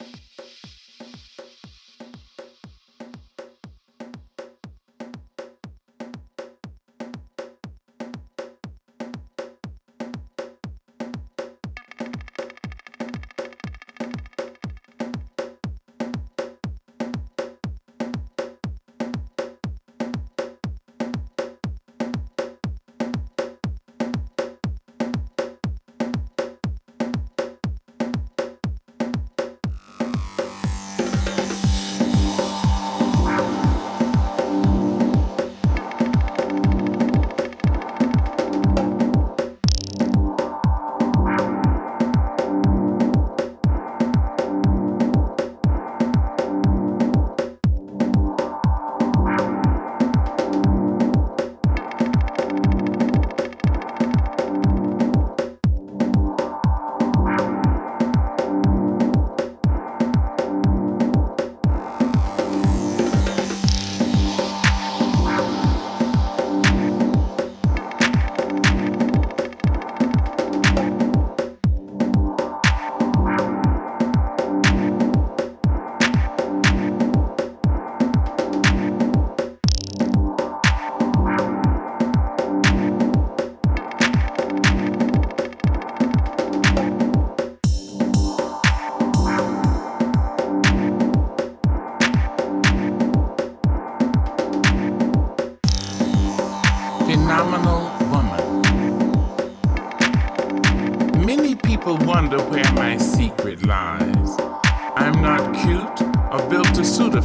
you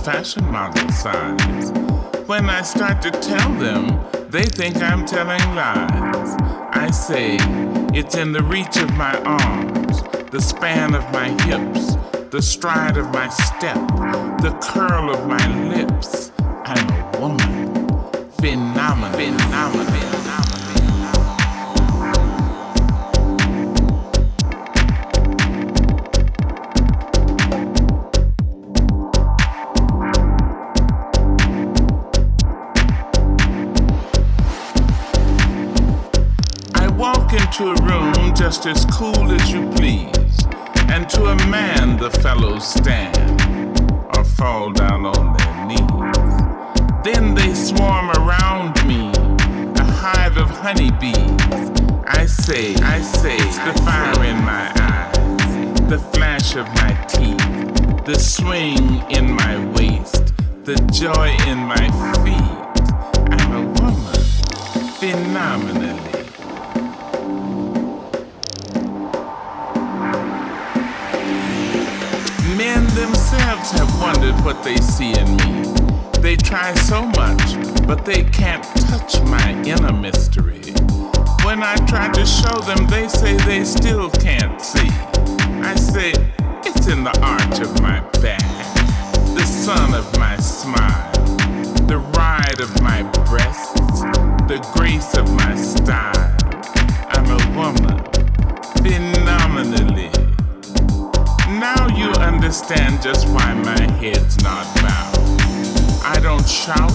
fashion model size. When I start to tell them, they think I'm telling lies. I say, it's in the reach of my arms, the span of my hips, the stride of my step, the curl of my lips. I'm a woman, phenomenal, phenomenal. Can't see. I say, it's in the arch of my back, the sun of my smile, the ride of my breasts, the grace of my style. I'm a woman, phenomenally now you understand just why my head's not bowed. I don't shout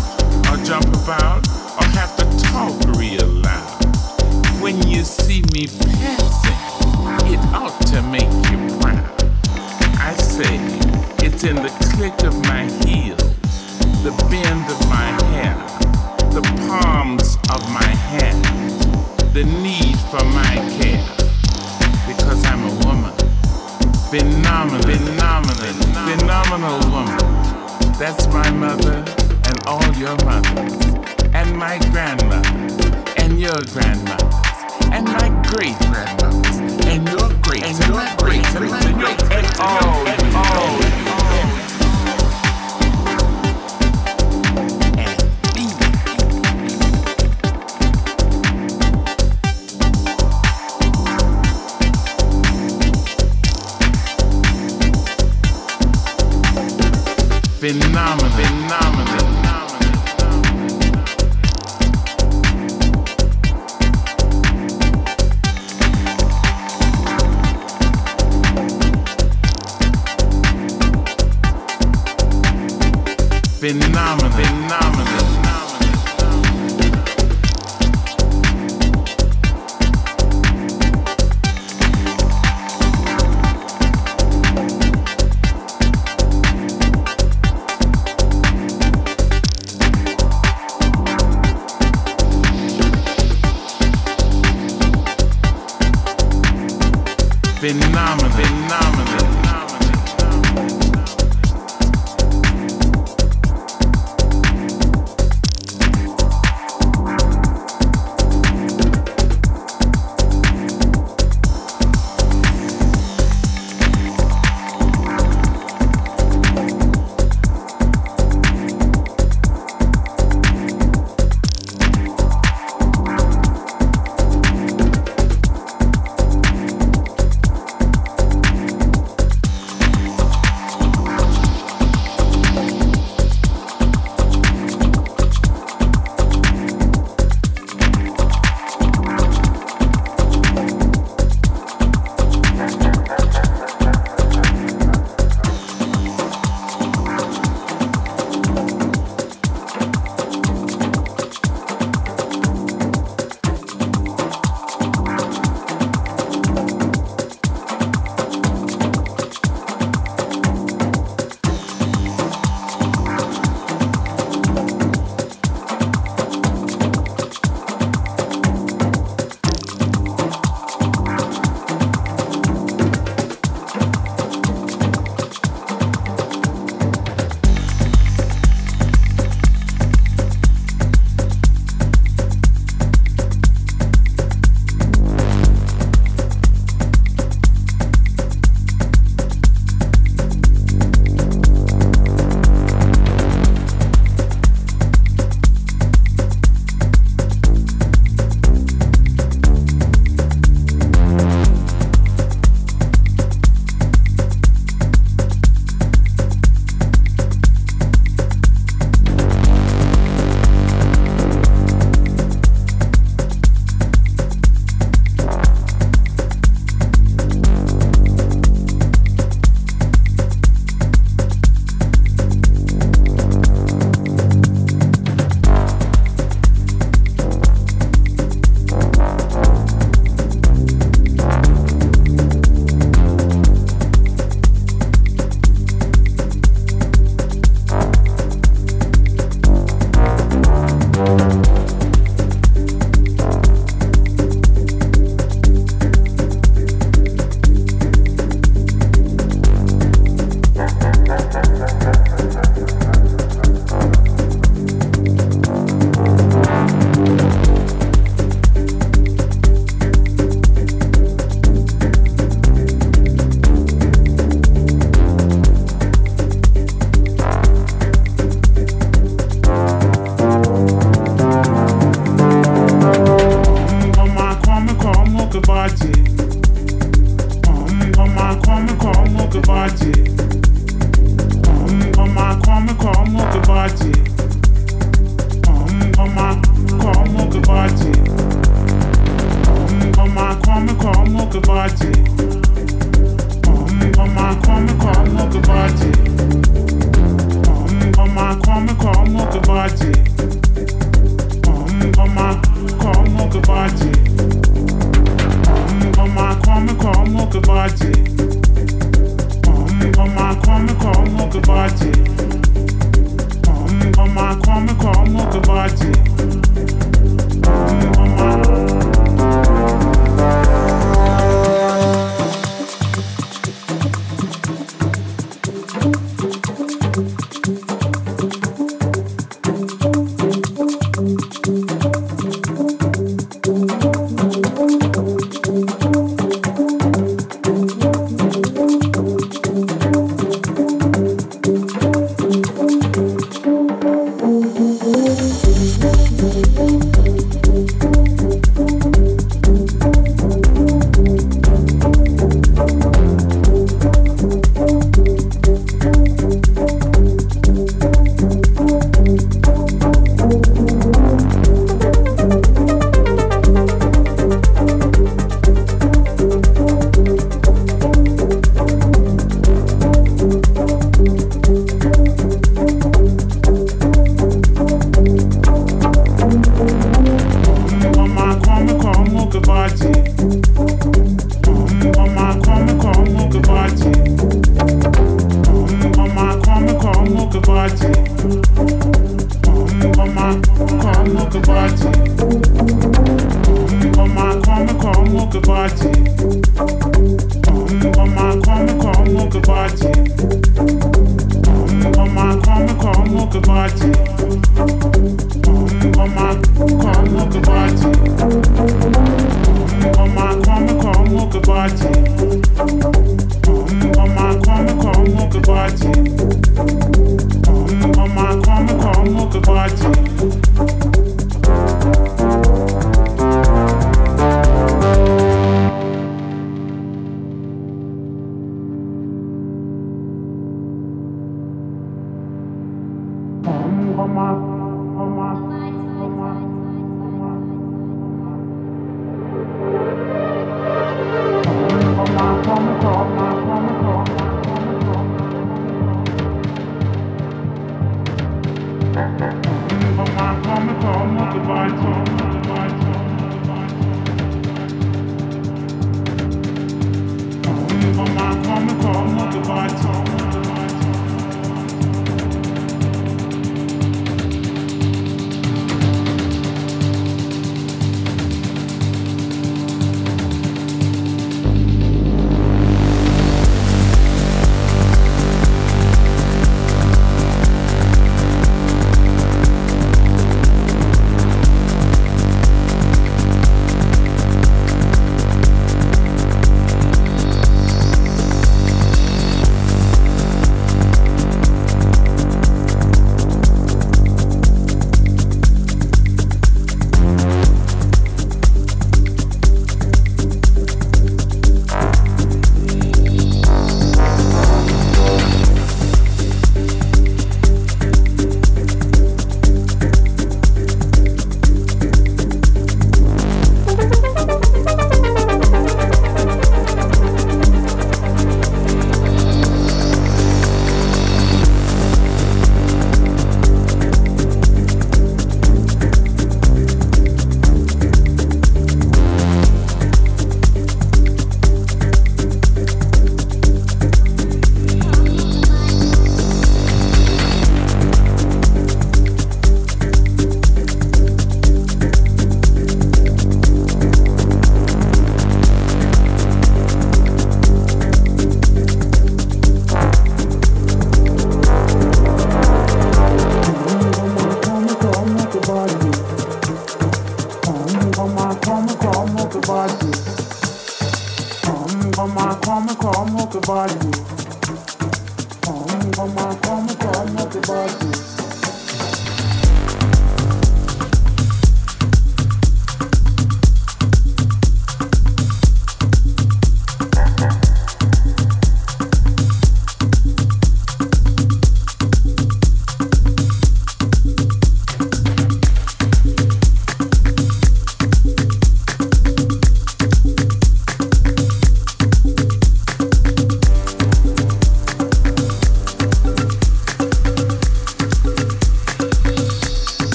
ball.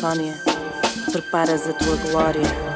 Preparas a tua glória. Preparas a tua glória.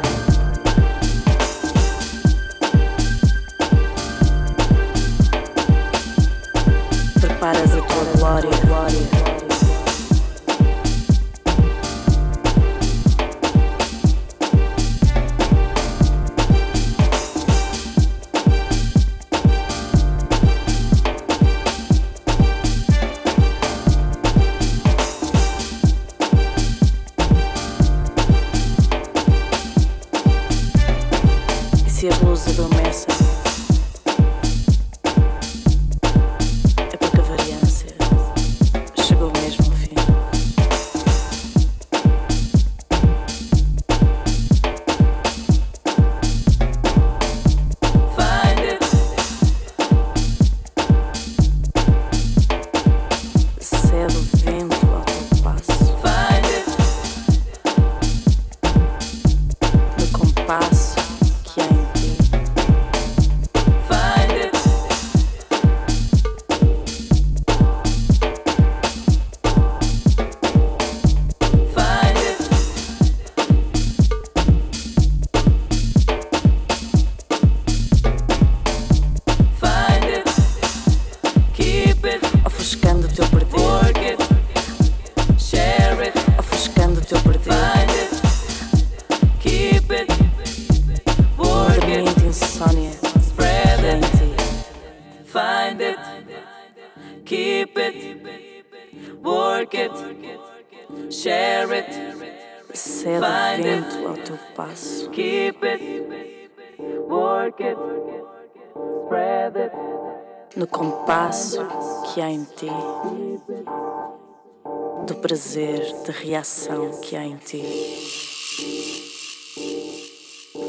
Da reação que há em ti.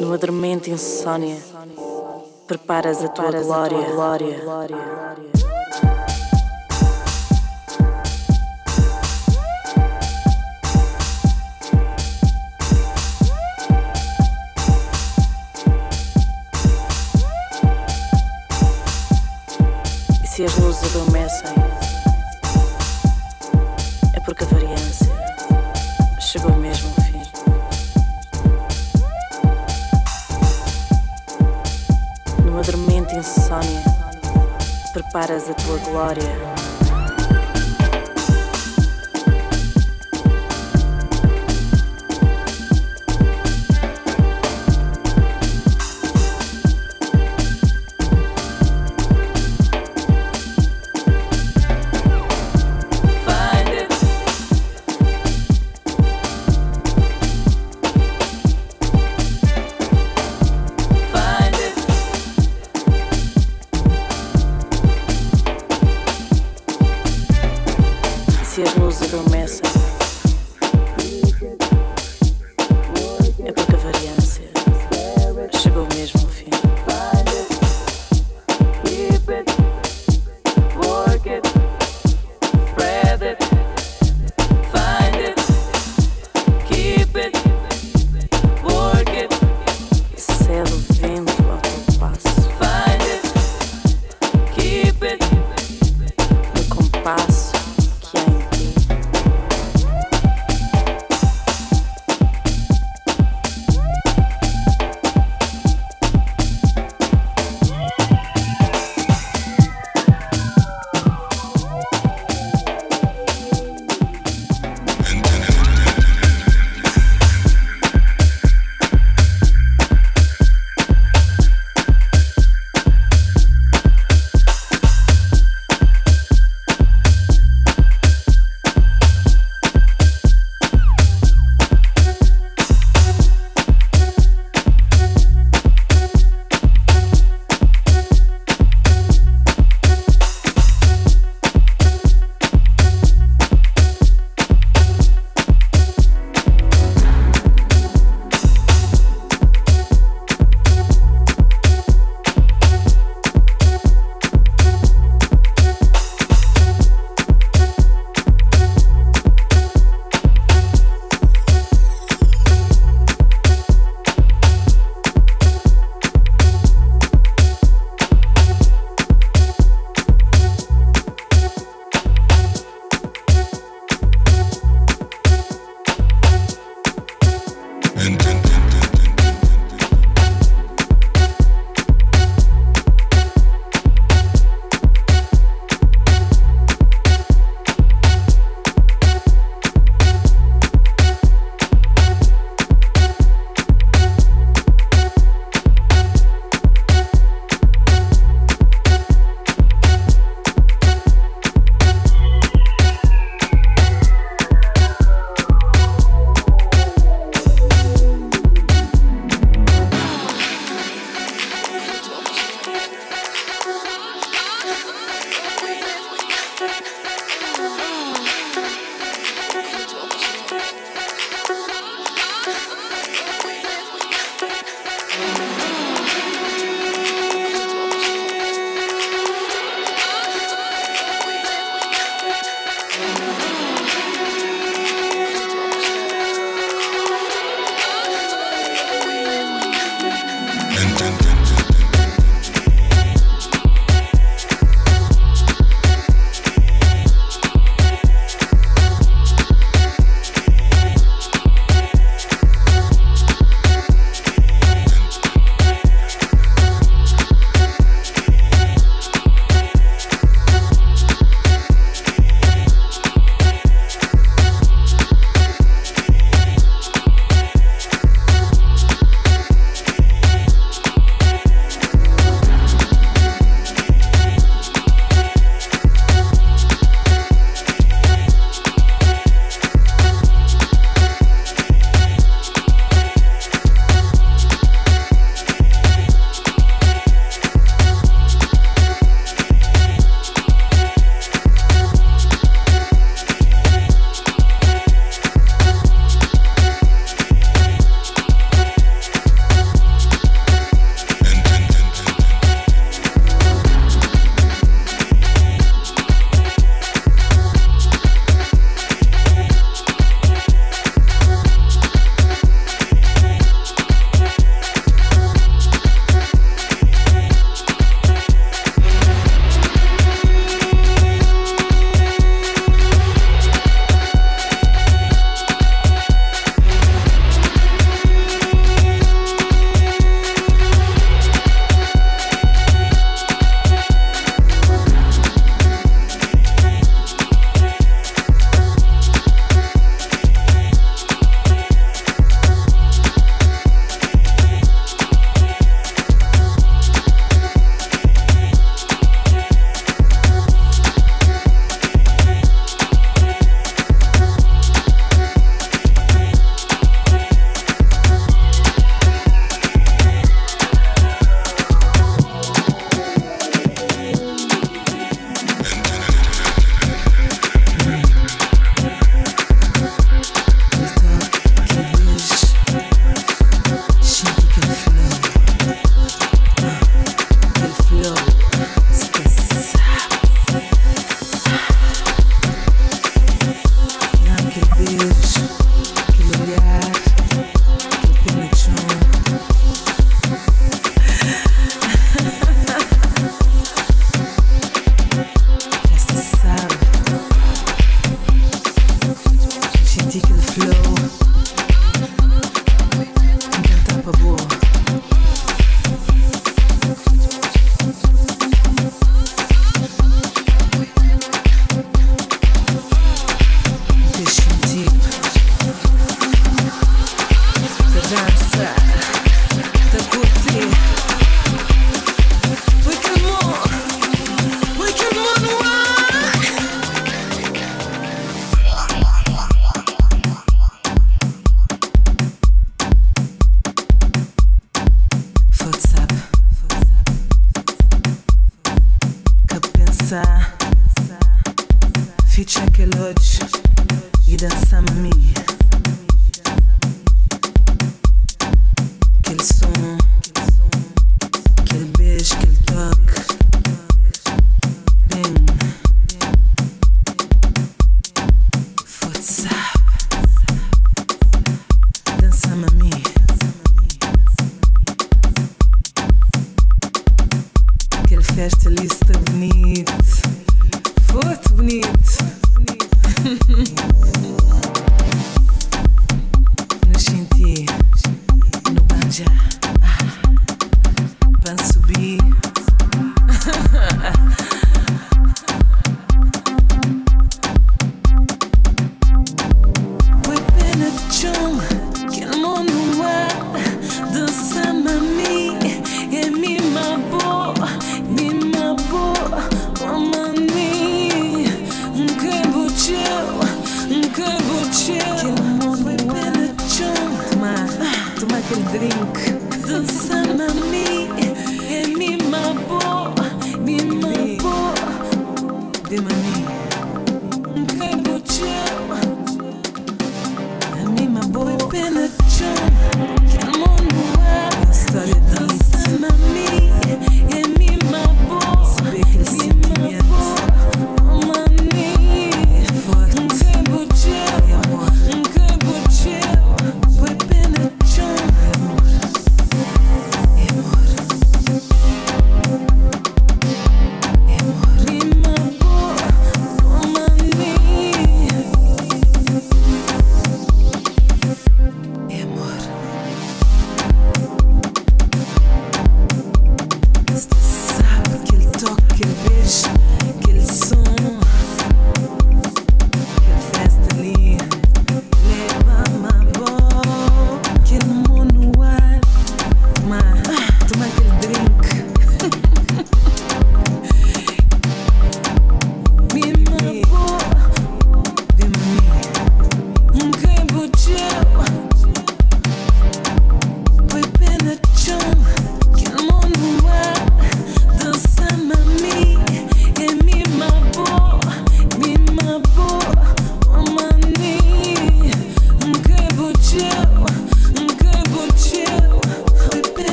No adormento insônia, preparas a tua glória. glória. se as luzes adormecem, é porque a variância preparas a tua glória.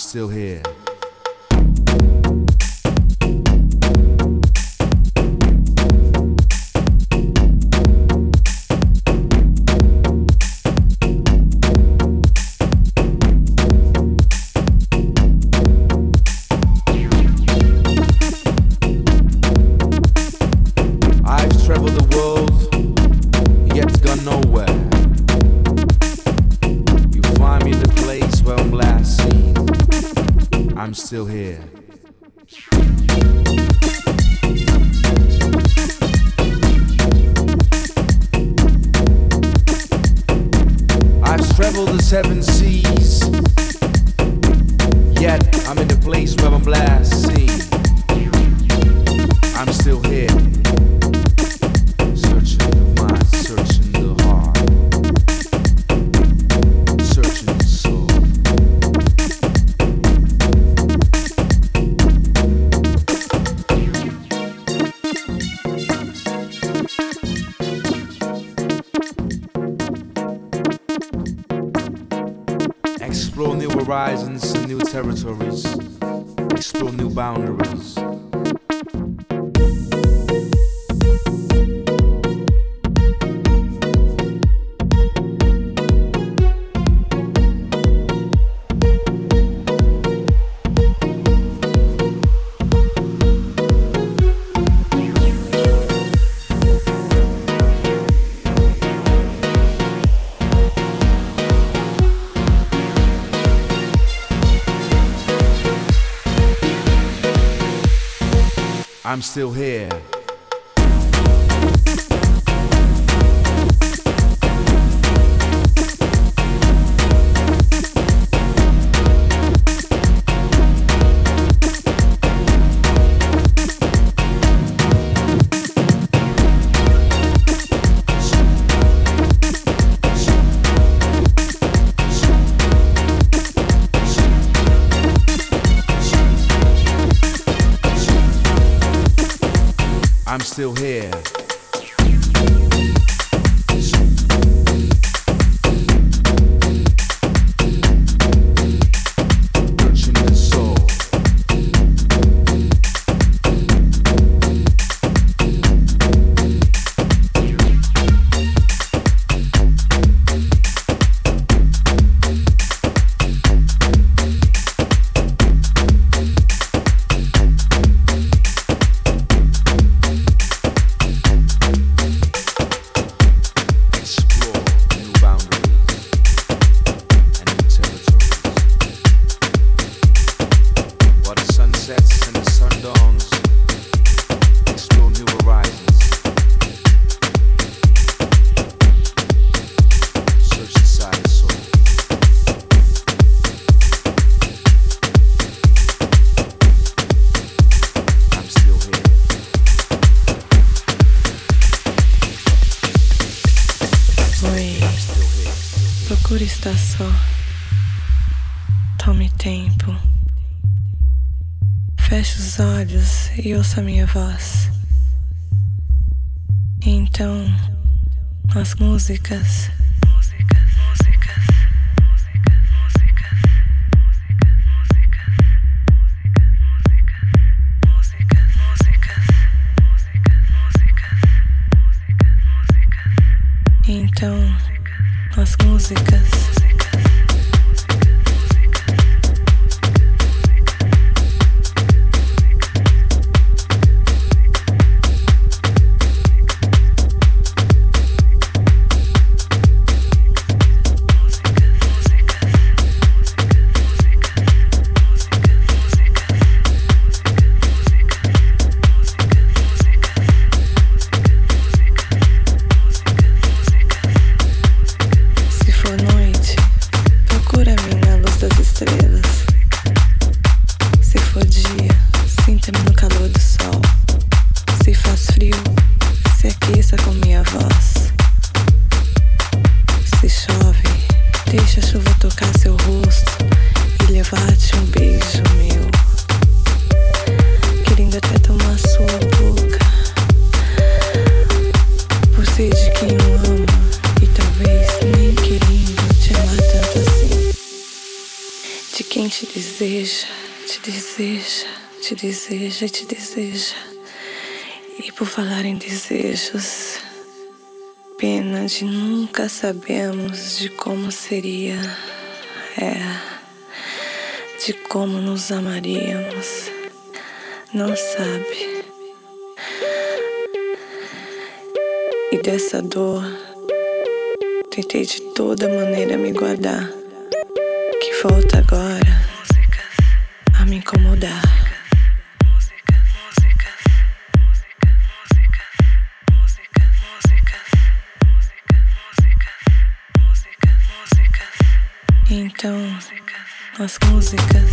Still here. I'm still here. still here. Se aqueça com minha voz. Se chove, deixa a chuva tocar seu rosto e levar-te um beijo meu. Querendo até tomar sua boca. Ser de quem eu amo e talvez nem querendo te amar tanto assim. De quem te deseja, te deseja, te deseja, te deseja. E por falar em desejos, pena de nunca sabemos de como seria, é, de como nos amaríamos. Não sabe. E dessa dor, tentei de toda maneira me guardar. Que volta agora a me incomodar. Então, as músicas.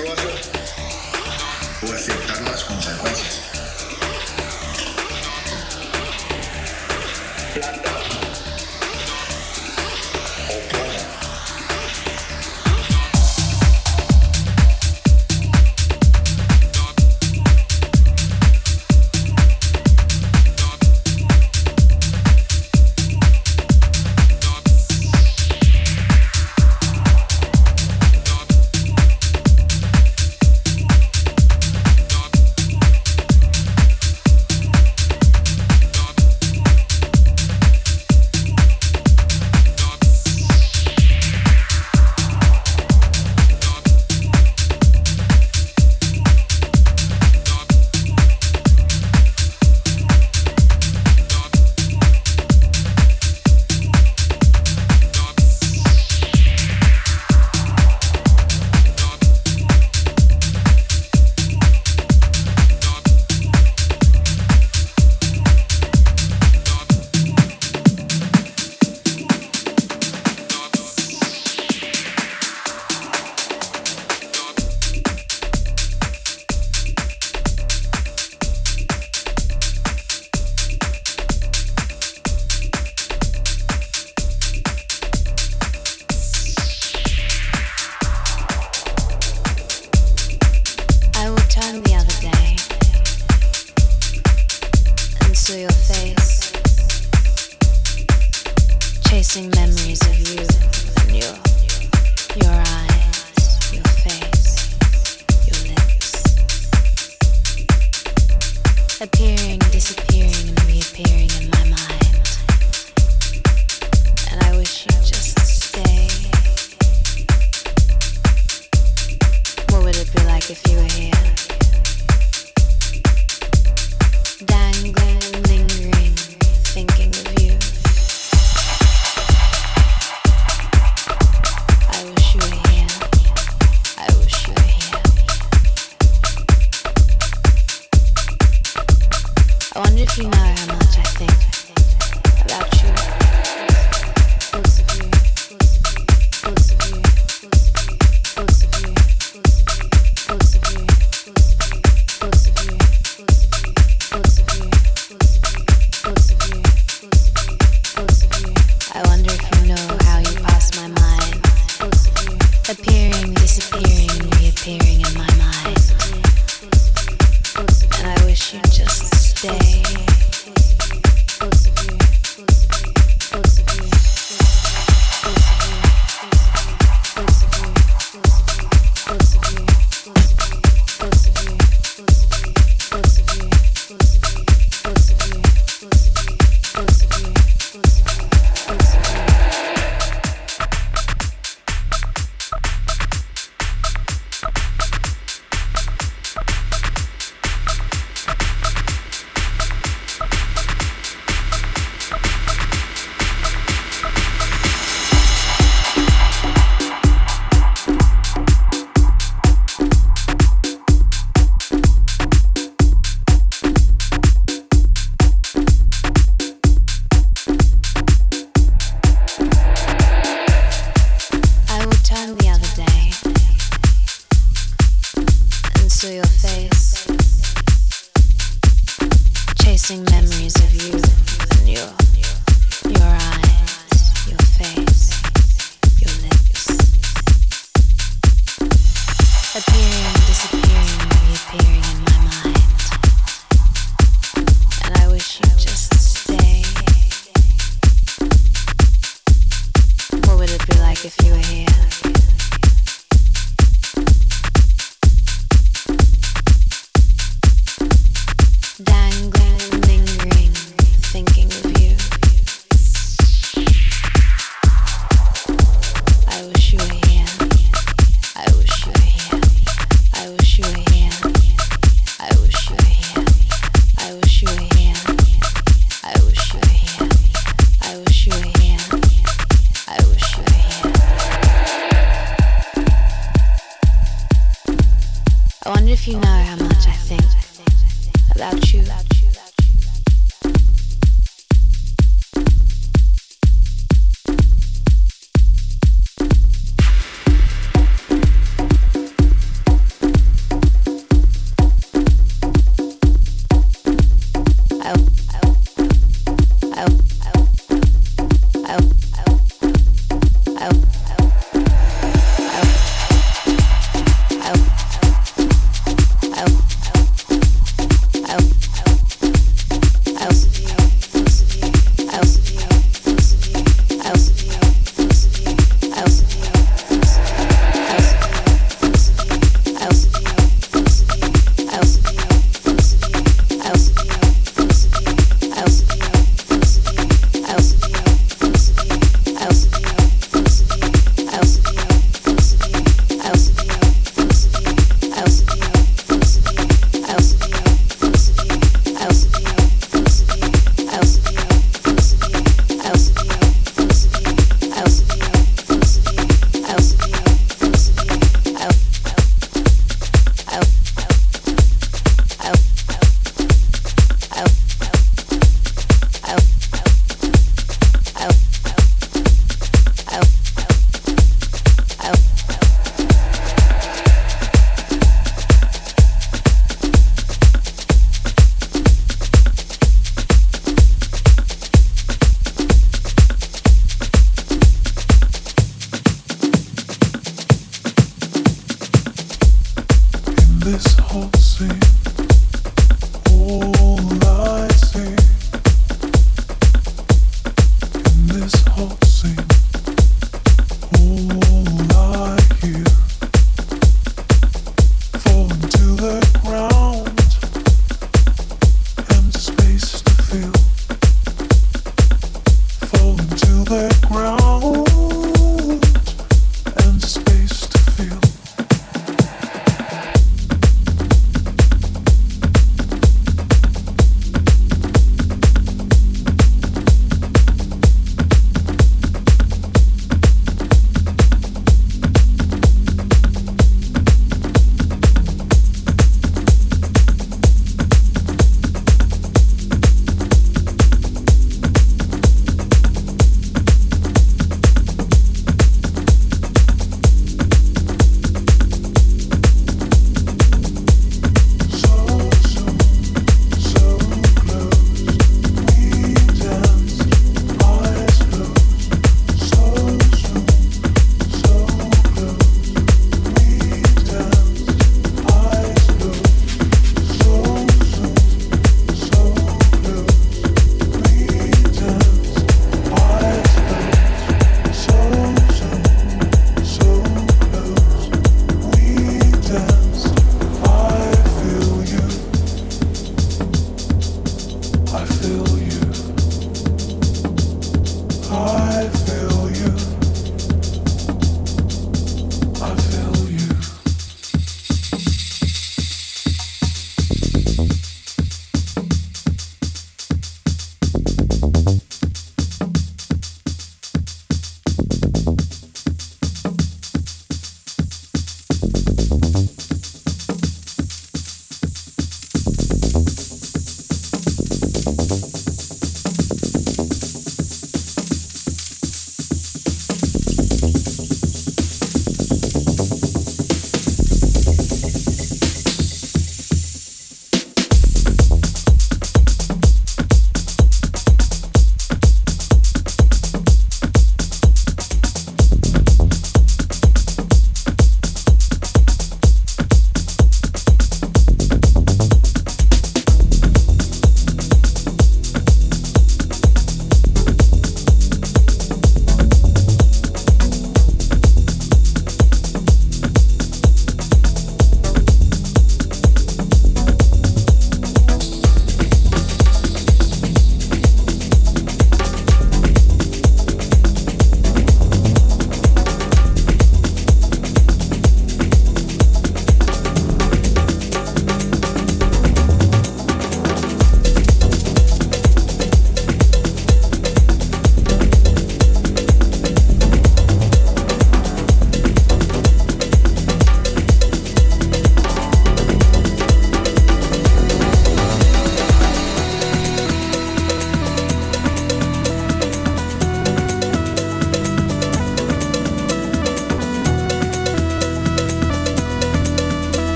Hey, what's?